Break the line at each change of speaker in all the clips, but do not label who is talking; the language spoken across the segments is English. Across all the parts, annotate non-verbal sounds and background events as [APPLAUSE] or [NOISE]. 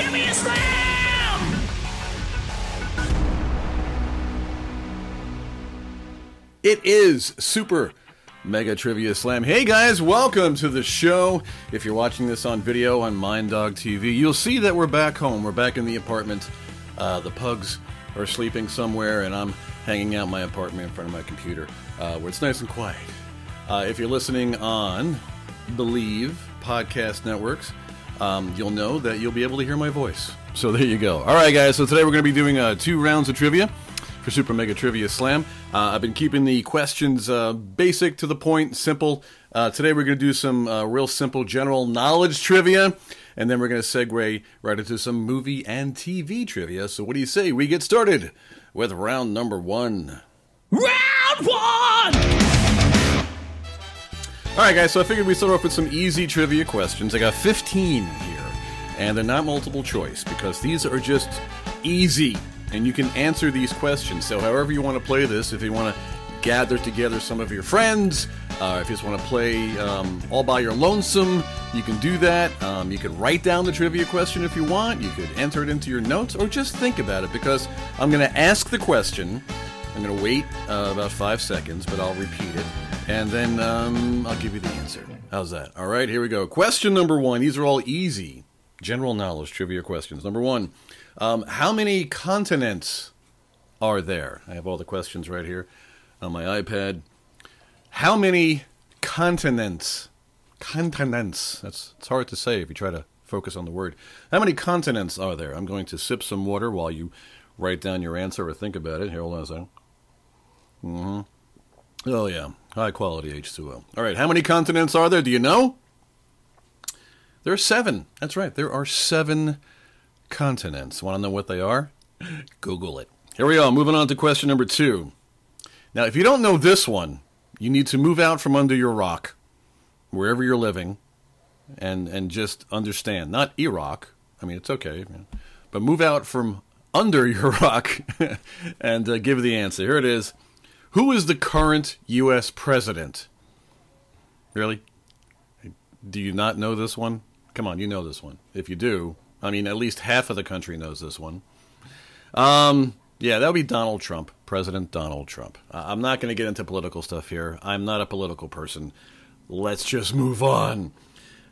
Trivia Slam!
It is Super Mega Trivia Slam. Hey guys, welcome to the show. If you're watching this on video on Mind Dog TV, you'll see that we're back home. We're back in the apartment. Uh, the pugs are sleeping somewhere, and I'm hanging out my apartment in front of my computer uh, where it's nice and quiet. Uh, if you're listening on Bleav Podcast Networks, um, you'll know that you'll be able to hear my voice. So there you go. All right, guys. So today we're going to be doing uh, two rounds of trivia for Super Mega Trivia Slam. Uh, I've been keeping the questions uh, basic, to the point, simple. Uh, today we're going to do some uh, real simple general knowledge trivia, and then we're going to segue right into some movie and TV trivia. So what do you say? We get started with round number one.
Round one!
All right, guys. So I figured we start off with some easy trivia questions. I got 15 here, and they're not multiple choice because these are just easy, and you can answer these questions. So, however you want to play this, if you want to gather together some of your friends, uh, if you just want to play um, all by your lonesome, you can do that. Um, you can write down the trivia question if you want. You could enter it into your notes, or just think about it because I'm going to ask the question. I'm going to wait uh, about five seconds, but I'll repeat it. And then um, I'll give you the answer. How's that? All right, here we go. Question number one. These are all easy general knowledge trivia questions. Number one um, How many continents are there? I have all the questions right here on my iPad. How many continents? Continents. That's it's hard to say if you try to focus on the word. How many continents are there? I'm going to sip some water while you write down your answer or think about it. Here, hold on a second. Mm-hmm. Oh yeah, high quality H2O. All right, how many continents are there? Do you know? There are seven. That's right. There are seven continents. Want to know what they are? [LAUGHS] Google it. Here we go. Moving on to question number two. Now, if you don't know this one, you need to move out from under your rock, wherever you're living, and and just understand. Not Iraq. I mean, it's okay, but move out from under your [LAUGHS] rock [LAUGHS] and uh, give the answer. Here it is. Who is the current U.S. president? Really? Do you not know this one? Come on, you know this one. If you do, I mean, at least half of the country knows this one. Um, yeah, that would be Donald Trump, President Donald Trump. Uh, I'm not going to get into political stuff here. I'm not a political person. Let's just move on.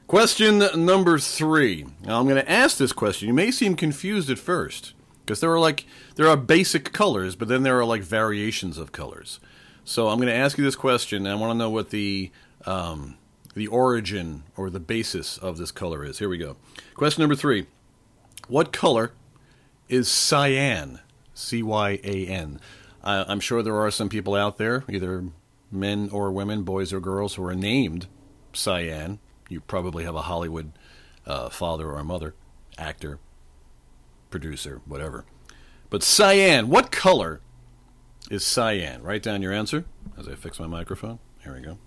Question number three. Now, I'm going to ask this question. You may seem confused at first because there are like there are basic colors, but then there are like variations of colors. So I'm going to ask you this question. And I want to know what the um, the origin or the basis of this color is. Here we go. Question number three. What color is cyan? C Y A N. I'm sure there are some people out there, either men or women, boys or girls, who are named Cyan. You probably have a Hollywood uh, father or mother, actor, producer, whatever. But cyan, what color is cyan? Write down your answer as I fix my microphone. Here we go.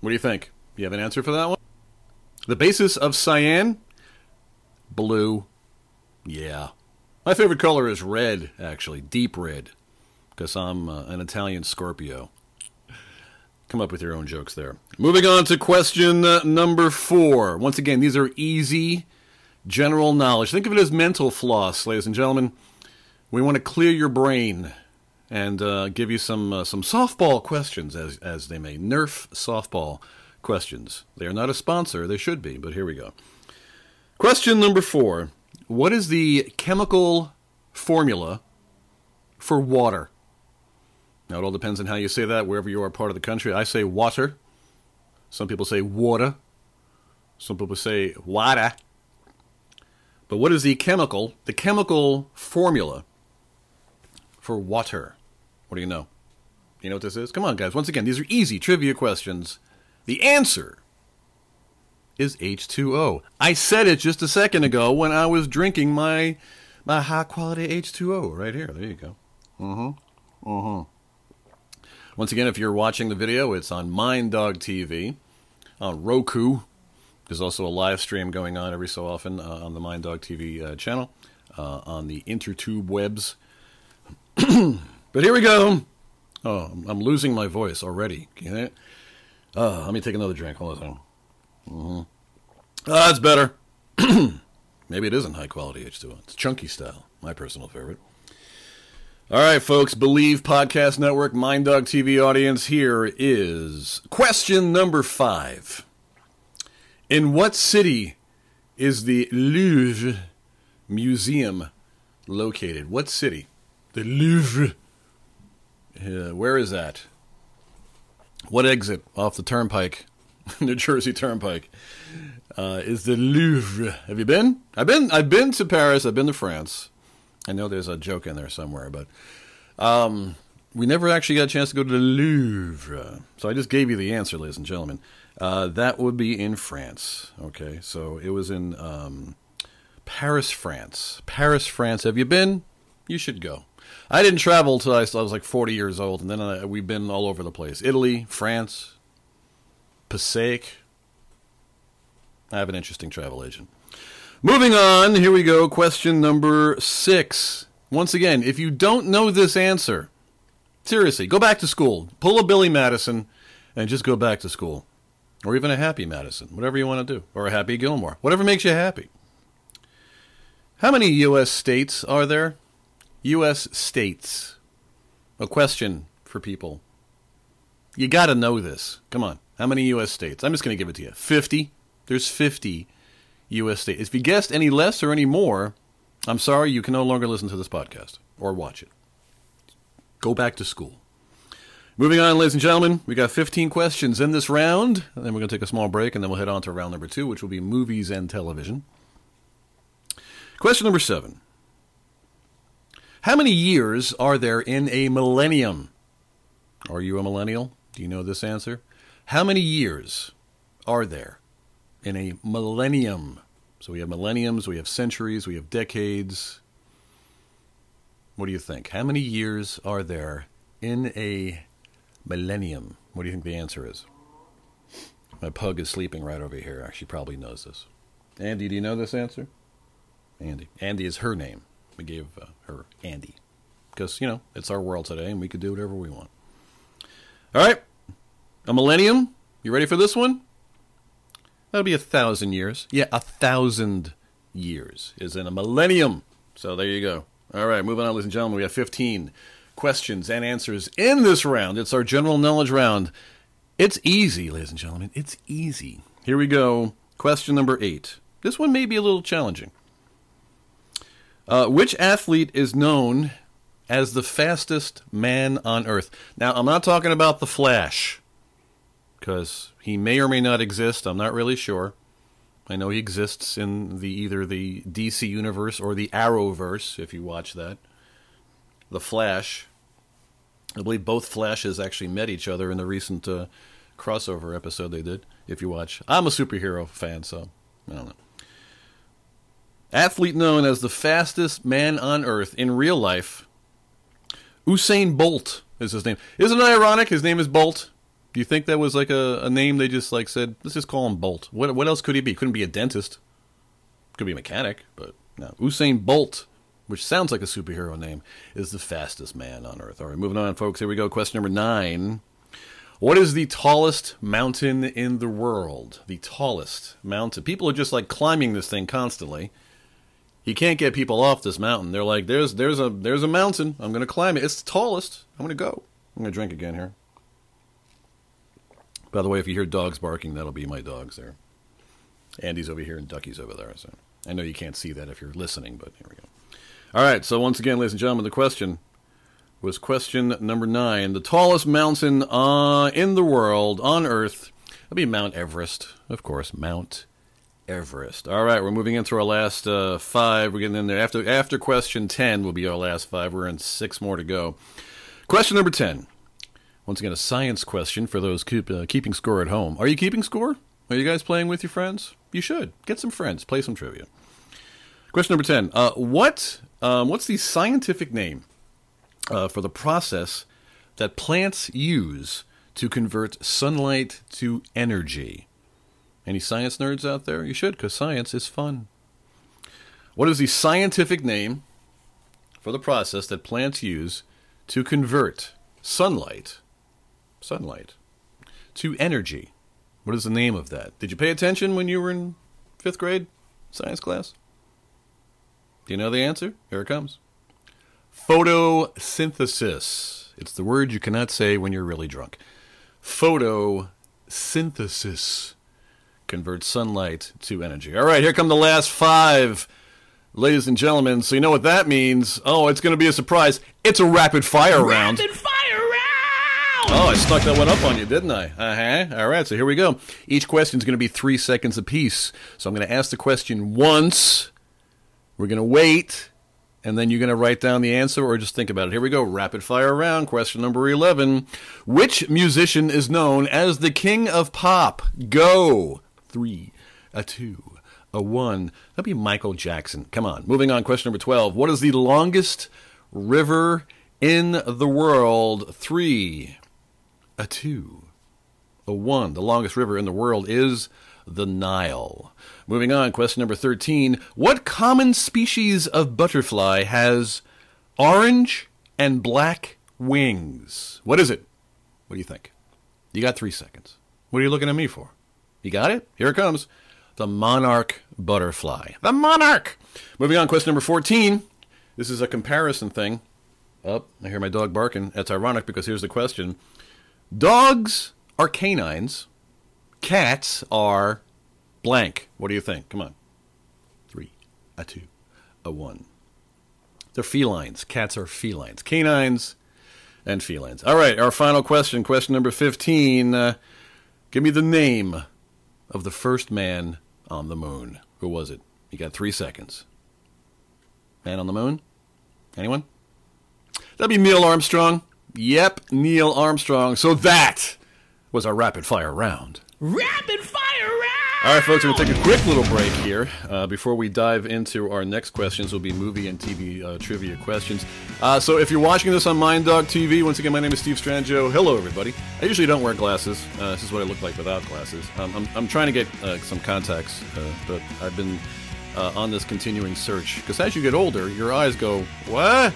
What do you think? You have an answer for that one? The basis of cyan? Blue. Yeah. My favorite color is red, actually, deep red, because I'm uh, an Italian Scorpio. Come up with your own jokes there. Moving on to question uh, number four. Once again, these are easy general knowledge. Think of it as mental floss, ladies and gentlemen. We want to clear your brain and uh, give you some uh, some softball questions, as as they may Nerf softball questions. They are not a sponsor; they should be, but here we go. Question number four: What is the chemical formula for water? Now it all depends on how you say that. Wherever you are, part of the country, I say water. Some people say water. Some people say water. But what is the chemical, the chemical formula for water? What do you know? You know what this is? Come on, guys. Once again, these are easy trivia questions. The answer is H2O. I said it just a second ago when I was drinking my my high quality H2O right here. There you go. Mm-hmm. Mm-hmm. Once again, if you're watching the video, it's on Mind Dog TV, on Roku. There's also a live stream going on every so often uh, on the Mind Dog TV uh, channel, uh, on the intertube webs. [CLEARS THROAT] but here we go. Oh, I'm losing my voice already. Uh, let me take another drink. Hold on. Mm-hmm. Ah, that's better. [CLEARS THROAT] Maybe it isn't high quality H2O. It's chunky style, my personal favorite. All right, folks, Bleav Podcast Network, Mind Dog TV audience, here is question number five. In what city is the Louvre Museum located? What city? The Louvre. Uh, where is that? What exit off the turnpike, [LAUGHS] New Jersey Turnpike, uh, is the Louvre? Have you been? I've been. I've been to Paris. I've been to France. I know there's a joke in there somewhere, but um, we never actually got a chance to go to the Louvre. So I just gave you the answer, ladies and gentlemen. Uh, that would be in France. Okay, so it was in um, Paris, France. Paris, France. Have you been? You should go. I didn't travel until I was like 40 years old, and then I, we've been all over the place Italy, France, Passaic. I have an interesting travel agent. Moving on, here we go. Question number six. Once again, if you don't know this answer, seriously, go back to school. Pull a Billy Madison and just go back to school. Or even a Happy Madison, whatever you want to do. Or a Happy Gilmore, whatever makes you happy. How many U.S. states are there? U.S. states. A question for people. You got to know this. Come on. How many U.S. states? I'm just going to give it to you. 50. There's 50 U.S. states. If you guessed any less or any more, I'm sorry, you can no longer listen to this podcast or watch it. Go back to school. Moving on, ladies and gentlemen, we got 15 questions in this round, and then we're going to take a small break, and then we'll head on to round number two, which will be movies and television. Question number seven How many years are there in a millennium? Are you a millennial? Do you know this answer? How many years are there in a millennium? So we have millenniums, we have centuries, we have decades. What do you think? How many years are there in a millennium? What do you think the answer is? My pug is sleeping right over here. She probably knows this. Andy, do you know this answer? Andy. Andy is her name. We gave uh, her Andy. Because, you know, it's our world today and we could do whatever we want. All right. A millennium. You ready for this one? That'll be a thousand years. Yeah, a thousand years is in a millennium. So there you go. All right, moving on, ladies and gentlemen. We have 15 questions and answers in this round. It's our general knowledge round. It's easy, ladies and gentlemen. It's easy. Here we go. Question number eight. This one may be a little challenging. Uh, which athlete is known as the fastest man on earth? Now, I'm not talking about the Flash, because he may or may not exist. I'm not really sure. I know he exists in the either the DC universe or the Arrowverse, if you watch that. The Flash. I believe both Flashes actually met each other in the recent uh, crossover episode they did. If you watch, I'm a superhero fan, so I don't know. Athlete known as the fastest man on earth in real life, Usain Bolt is his name. Isn't it ironic? His name is Bolt. Do you think that was like a, a name they just like said, let's just call him Bolt? What what else could he be? Couldn't be a dentist. Could be a mechanic, but no. Usain Bolt which sounds like a superhero name, is the fastest man on Earth. All right, moving on, folks. Here we go. Question number nine. What is the tallest mountain in the world? The tallest mountain. People are just like climbing this thing constantly. You can't get people off this mountain. They're like, "There's, there's a, there's a mountain. I'm going to climb it. It's the tallest. I'm to go. I'm going to drink again here." By the way, if you hear dogs barking, that'll be my dogs there. Andy's over here and Ducky's over there. So I know you can't see that if you're listening, but here we go. All right. So once again, ladies and gentlemen, the question was question number nine: the tallest mountain uh, in the world on Earth. That'd be Mount Everest, of course. Mount Everest. All right, we're moving into our last uh, five. We're getting in there. After after question ten will be our last five. We're in six more to go. Question number ten. Once again, a science question for those keep, uh, keeping score at home. Are you keeping score? Are you guys playing with your friends? You should get some friends. Play some trivia. Question number ten. Uh, what um, what's the scientific name uh, for the process that plants use to convert sunlight to energy? Any science nerds out there? You should, because science is fun. What is the scientific name for the process that plants use to convert sunlight, sunlight, to energy? What is the name of that? Did you pay attention when you were in fifth grade science class? Do you know the answer? Here it comes. Photosynthesis. It's the word you cannot say when you're really drunk. Photosynthesis converts sunlight to energy. All right, here come the last five, ladies and gentlemen. So you know what that means? Oh, it's going to be a surprise. It's a rapid fire round.
Rapid fire round!
Oh, I stuck that one up on you, didn't I? Uh huh. All right, so here we go. Each question is going to be three seconds apiece. So I'm going to ask the question once. We're going to wait, and then you're going to write down the answer or just think about it. Here we go. Rapid fire round. Question number 11. Which musician is known as the king of pop? Go. Three, a two, a one. That'd be Michael Jackson. Come on. Moving on. Question number 12. What is the longest river in the world? Three, a two, a one. The longest river in the world is the Nile. Moving on, question number 13. What common species of butterfly has orange and black wings? What is it? What do you think? You got three seconds. What are you looking at me for? You got it? Here it comes. The monarch butterfly. The monarch! Moving on, question number 14. This is a comparison thing. Up, oh, I hear my dog barking. That's ironic because here's the question Dogs are canines, cats are blank. What do you think? Come on. Three, a two, a one. They're felines. Cats are felines. Canines and felines. All right, our final question, question number 15. Uh, give me the name of the first man on the moon. Who was it? You got three seconds. Man on the moon? Anyone? That'd be Neil Armstrong. Yep, Neil Armstrong. So that was our rapid fire round.
Rapid fire round!
All right, folks, we're going to take a quick little break here uh, before we dive into our next questions. Will be movie and TV uh, trivia questions. Uh, so, if you're watching this on MindDog TV, once again, my name is Steve Strangio. Hello, everybody. I usually don't wear glasses. Uh, this is what I look like without glasses. Um, I'm, I'm trying to get uh, some contacts, uh, but I've been on this continuing search because as you get older, your eyes go what?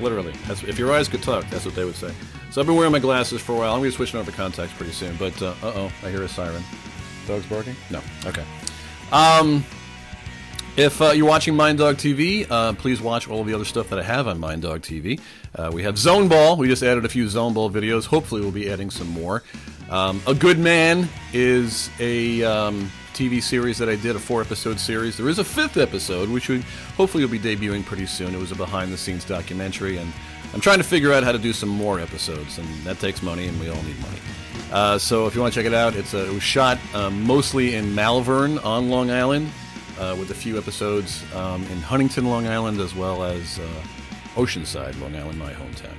Literally, that's, if your eyes could talk, that's what they would say. So I've been wearing my glasses for a while. I'm going to be switching over to contacts pretty soon. But uh oh, I hear a siren. Dogs barking? No. Okay. Um, if uh, you're watching Mind Dog TV, uh, please watch all the other stuff that I have on Mind Dog TV. Uh, we have Zone Ball. We just added a few Zone Ball videos. Hopefully, we'll be adding some more. Um, a Good Man is a um, TV series that I did, a four episode series. There is a fifth episode, which we hopefully will be debuting pretty soon. It was a behind the scenes documentary, and I'm trying to figure out how to do some more episodes, and that takes money, and we all need money. Uh, so if you want to check it out, it's uh, it was shot um, mostly in Malverne on Long Island, uh, with a few episodes um, in Huntington, Long Island, as well as uh, Oceanside, Long Island, my hometown.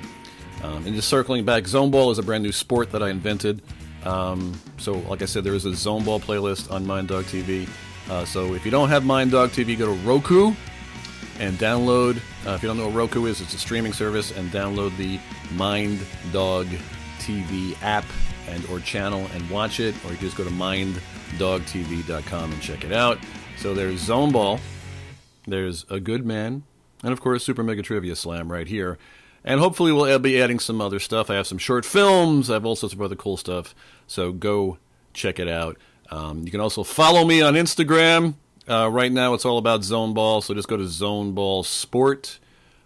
Um, and just circling back, Zone Ball is a brand new sport that I invented. Um, so, like I said, there is a Zone Ball playlist on Mind Dog TV. Uh, so, if you don't have Mind Dog TV, go to Roku and download. Uh, if you don't know what Roku is, it's a streaming service, and download the Mind Dog TV app and or channel and watch it, or you can just go to minddogtv.com and check it out. So there's Zone Ball, there's A Good Man, and of course, Super Mega Trivia Slam right here. And hopefully, we'll be adding some other stuff. I have some short films, I have all sorts of other cool stuff. So go check it out. Um, you can also follow me on Instagram. Uh, right now, it's all about Zone Ball, so just go to Zone Ball Sport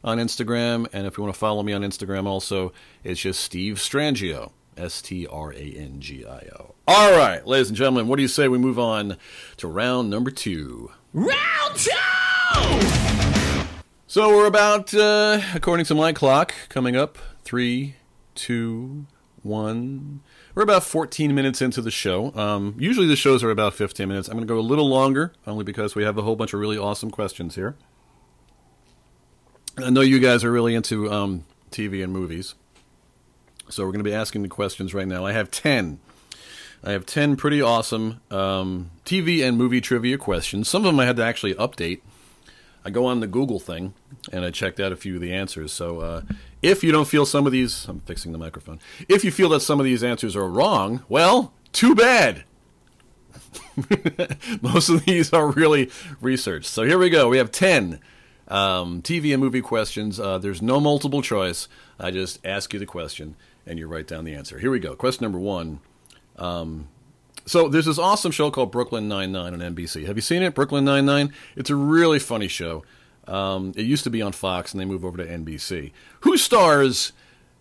on Instagram. And if you want to follow me on Instagram, also, it's just Steve Strangio. S T R A N G I O. All right, ladies and gentlemen, what do you say we move on to round number two?
Round two!
So we're about, uh, according to my clock, coming up three, two, one. We're about 14 minutes into the show. Um, usually the shows are about 15 minutes. I'm going to go a little longer, only because we have a whole bunch of really awesome questions here. I know you guys are really into um, TV and movies. So we're going to be asking the questions right now. I have 10. I have 10 pretty awesome um, TV and movie trivia questions. Some of them I had to actually update. I go on the Google thing and I checked out a few of the answers. So uh, if you don't feel some of these, I'm fixing the microphone. If you feel that some of these answers are wrong, well, too bad. [LAUGHS] Most of these are really researched. So here we go. We have 10 um, TV and movie questions. Uh, there's no multiple choice. I just ask you the question and you write down the answer. Here we go. Question number one. Um, so there's this awesome show called Brooklyn Nine Nine on NBC. Have you seen it, Brooklyn Nine Nine? It's a really funny show. Um, it used to be on Fox, and they moved over to NBC. Who stars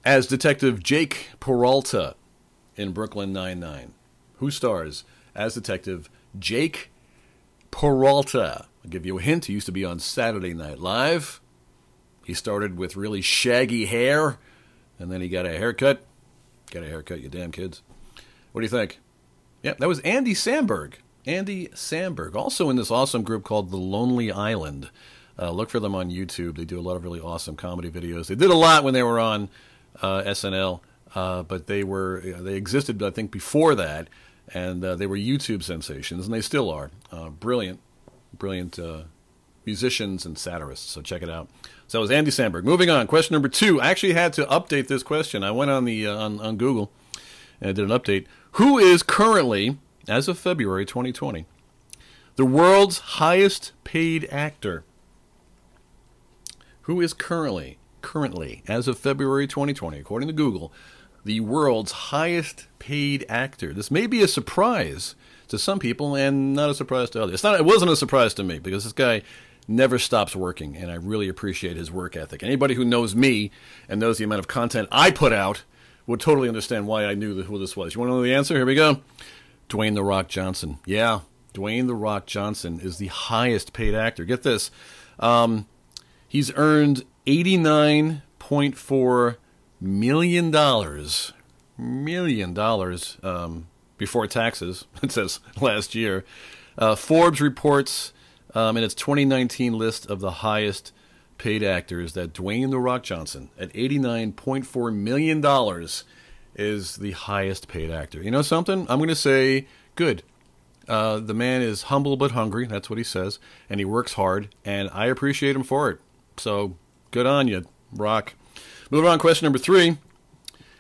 as Detective Jake Peralta in Brooklyn Nine Nine? Who stars as Detective Jake Peralta? I'll give you a hint. He used to be on Saturday Night Live. He started with really shaggy hair, and then he got a haircut. Got a haircut, you damn kids. What do you think? Yeah, that was Andy Samberg. Andy Samberg, also in this awesome group called The Lonely Island. Uh, look for them on YouTube. They do a lot of really awesome comedy videos. They did a lot when they were on uh, SNL, uh, but they were know, they existed I think before that, and uh, they were YouTube sensations, and they still are. Uh, brilliant, brilliant uh, musicians and satirists. So check it out. So that was Andy Samberg. Moving on, question number two. I actually had to update this question. I went on the on, on Google and did an update. Who is currently, as of February 2020, the world's highest paid actor? Who is currently, currently, as of February 2020, according to Google, the world's highest paid actor? This may be a surprise to some people and not a surprise to others. It's not, it wasn't a surprise to me because this guy never stops working, and I really appreciate his work ethic. Anybody who knows me and knows the amount of content I put out would totally understand why I knew who this was. You want to know the answer? Here we go. Dwayne The Rock Johnson. Yeah, Dwayne The Rock Johnson is the highest paid actor. Get this. Um, he's earned $89.4 million. Million dollars um, before taxes, [LAUGHS] it says last year. Uh, Forbes reports um, in its 2019 list of the highest paid actors that Dwayne The Rock Johnson, at $89.4 million, is the highest paid actor. You know something? I'm going to say good. Uh, the man is humble but hungry. That's what he says. And he works hard. And I appreciate him for it. So good on you, Rock. Moving on, question number three.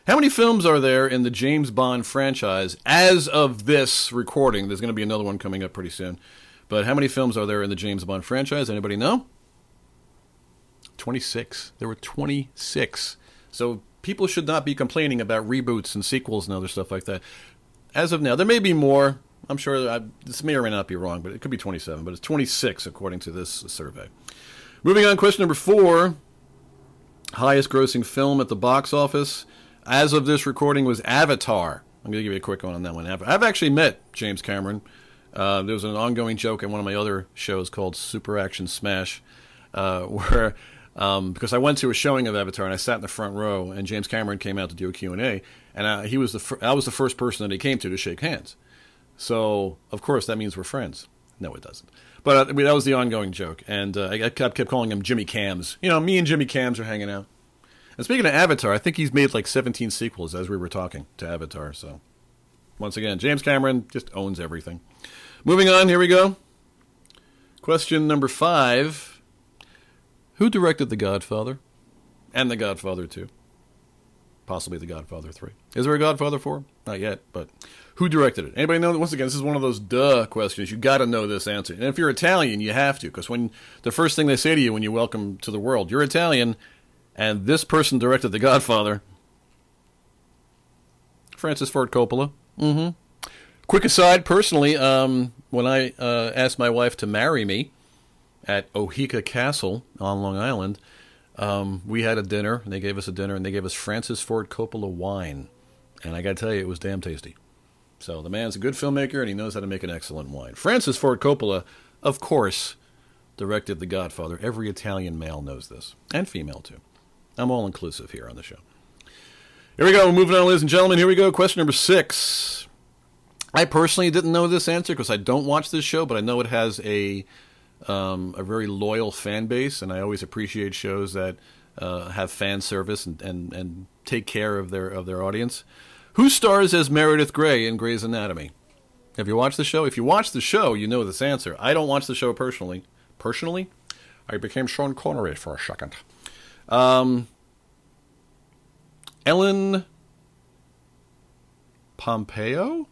How many films are there in the James Bond franchise as of this recording? There's going to be another one coming up pretty soon. But how many films are there in the James Bond franchise? Anybody know? 26. There were 26. So people should not be complaining about reboots and sequels and other stuff like that. As of now, there may be more. I'm sure I, this may or may not be wrong, but it could be 27. But it's 26 according to this survey. Moving on, question number four. Highest grossing film at the box office as of this recording was Avatar. I'm going to give you a quick one on that one. I've actually met James Cameron. Uh, there was an ongoing joke in one of my other shows called Super Action Smash, uh, [LAUGHS] where um, because I went to a showing of Avatar and I sat in the front row, and James Cameron came out to do a Q and A, and I, he was the fir- I was the first person that he came to to shake hands. So of course that means we're friends. No, it doesn't. But uh, I mean, that was the ongoing joke, and uh, I, I kept, kept calling him Jimmy Cams. You know, me and Jimmy Cams are hanging out. And speaking of Avatar, I think he's made like 17 sequels as we were talking to Avatar. So once again, James Cameron just owns everything. Moving on, here we go. Question number five. Who directed The Godfather? And The Godfather 2? Possibly The Godfather 3. Is there a Godfather 4? Not yet, but who directed it? Anybody know? Once again, this is one of those duh questions. You got to know this answer. And if you're Italian, you have to, because when the first thing they say to you when you welcome to the world, you're Italian, and this person directed The Godfather. Francis Ford Coppola. Mm-hmm. Quick aside, personally, um, when I uh, asked my wife to marry me at Oheka Castle on Long Island, um, we had a dinner. And they gave us a dinner, and they gave us Francis Ford Coppola wine, and I got to tell you, it was damn tasty. So the man's a good filmmaker, and he knows how to make an excellent wine. Francis Ford Coppola, of course, directed The Godfather. Every Italian male knows this, and female too. I'm all inclusive here on the show. Here we go. Moving on, ladies and gentlemen. Here we go. Question number six. I personally didn't know this answer because I don't watch this show, but I know it has a um, a very loyal fan base, and I always appreciate shows that uh, have fan service and, and, and take care of their of their audience. Who stars as Meredith Grey in Grey's Anatomy? Have you watched the show? If you watch the show, you know this answer. I don't watch the show personally. Personally, I became Sean Connery for a second. Um, Ellen Pompeo?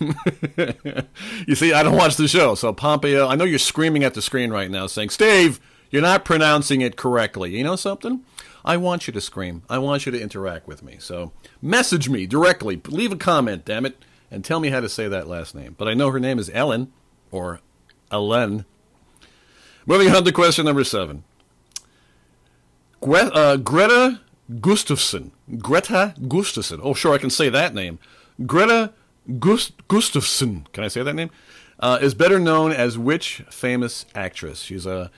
[LAUGHS] you see, I don't watch the show, so Pompeo. I know you're screaming at the screen right now, saying, "Steve, you're not pronouncing it correctly." You know something? I want you to scream. I want you to interact with me. So message me directly. Leave a comment, damn it, and tell me how to say that last name. But I know her name is Ellen or Ellen. Moving on to question number seven. Gre- uh, Greta Gustafson. Greta Gustafson. Oh, sure, I can say that name. Greta Gust- Gustafson. Can I say that name? Uh, is better known as which famous actress? She's a,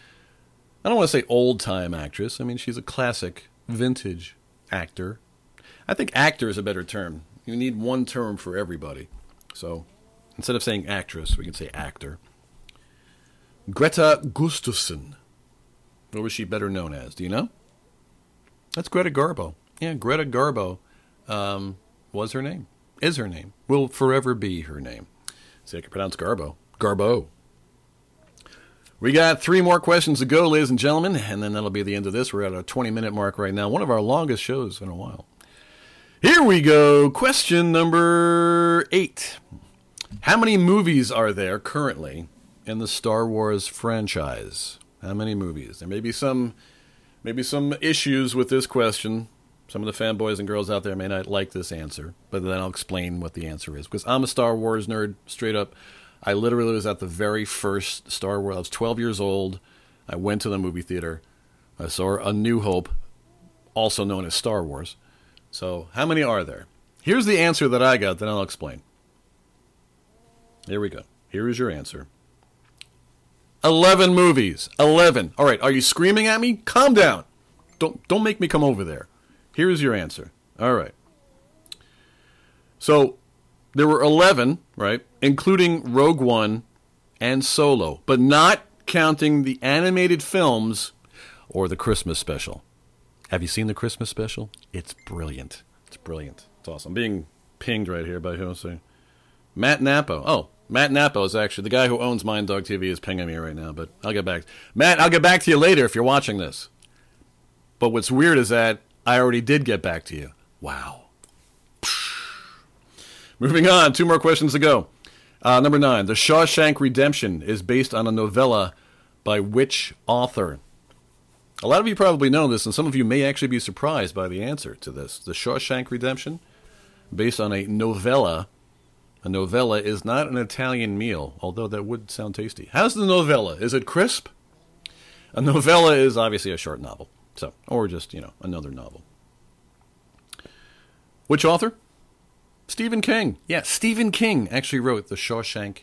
I don't want to say old time actress. I mean, she's a classic, vintage actor. I think actor is a better term. You need one term for everybody. So instead of saying actress, we can say actor. Greta Gustafson. What was she better known as? Do you know? That's Greta Garbo. Yeah, Greta Garbo um, was her name, is her name, will forever be her name. See, I can pronounce Garbo. Garbo. We got three more questions to go, ladies and gentlemen, and then that'll be the end of this. We're at a 20 minute mark right now, one of our longest shows in a while. Here we go. Question number eight. How many movies are there currently in the Star Wars franchise? How many movies? There may be some maybe some issues with this question. Some of the fanboys and girls out there may not like this answer, but then I'll explain what the answer is. Because I'm a Star Wars nerd, straight up. I literally was at the very first Star Wars. I was 12 years old. I went to the movie theater. I saw A New Hope, also known as Star Wars. So, how many are there? Here's the answer that I got, then I'll explain. Here we go. Here is your answer 11 movies. 11. All right, are you screaming at me? Calm down. Don't don't make me come over there. Here's your answer. All right. So, there were 11, right? Including Rogue One and Solo, but not counting the animated films or the Christmas special. Have you seen the Christmas special? It's brilliant. It's brilliant. It's awesome. I'm being pinged right here by who? Say, Matt Napo. Oh, Matt Napo is actually the guy who owns Mind Dog TV is pinging me right now, but I'll get back. Matt, I'll get back to you later if you're watching this. But what's weird is that I already did get back to you. Wow. Moving on, two more questions to go. Uh, number nine, The Shawshank Redemption is based on a novella by which author? A lot of you probably know this, and some of you may actually be surprised by the answer to this. The Shawshank Redemption, based on a novella. A novella is not an Italian meal, although that would sound tasty. How's the novella? Is it crisp? A novella is obviously a short novel, so or just you know another novel. Which author? Stephen King. Yeah, Stephen King actually wrote The Shawshank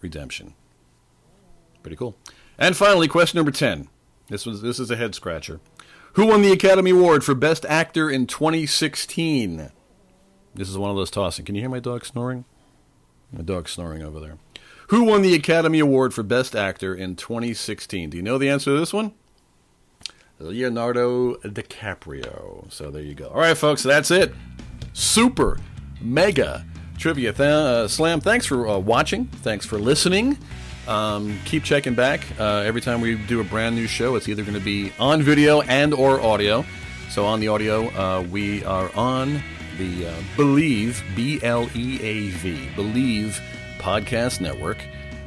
Redemption. Pretty cool. And finally, question number 10. This was this is a head scratcher. Who won the Academy Award for Best Actor in 2016? This is one of those tossing. Can you hear my dog snoring? My dog's snoring over there. Who won the Academy Award for Best Actor in 2016? Do you know the answer to this one? Leonardo DiCaprio. So there you go. All right, folks, that's it. Super mega trivia th- uh, slam. Thanks for uh, watching. Thanks for listening. Um, keep checking back uh, every time we do a brand new show. It's either going to be on video and or audio. So on the audio, uh, we are on the uh, Bleav, B L E A V, Bleav Podcast Network.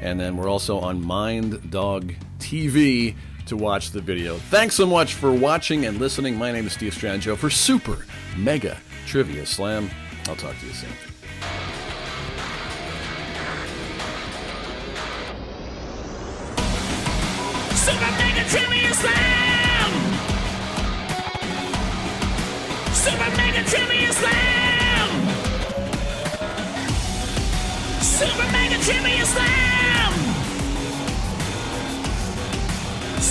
And then we're also on Mind Dog TV to watch the video. Thanks so much for watching and listening. My name is Steve Strangio for Super Mega Trivia Slam. I'll talk to you soon.
Super Mega Trivia Slam! Super Mega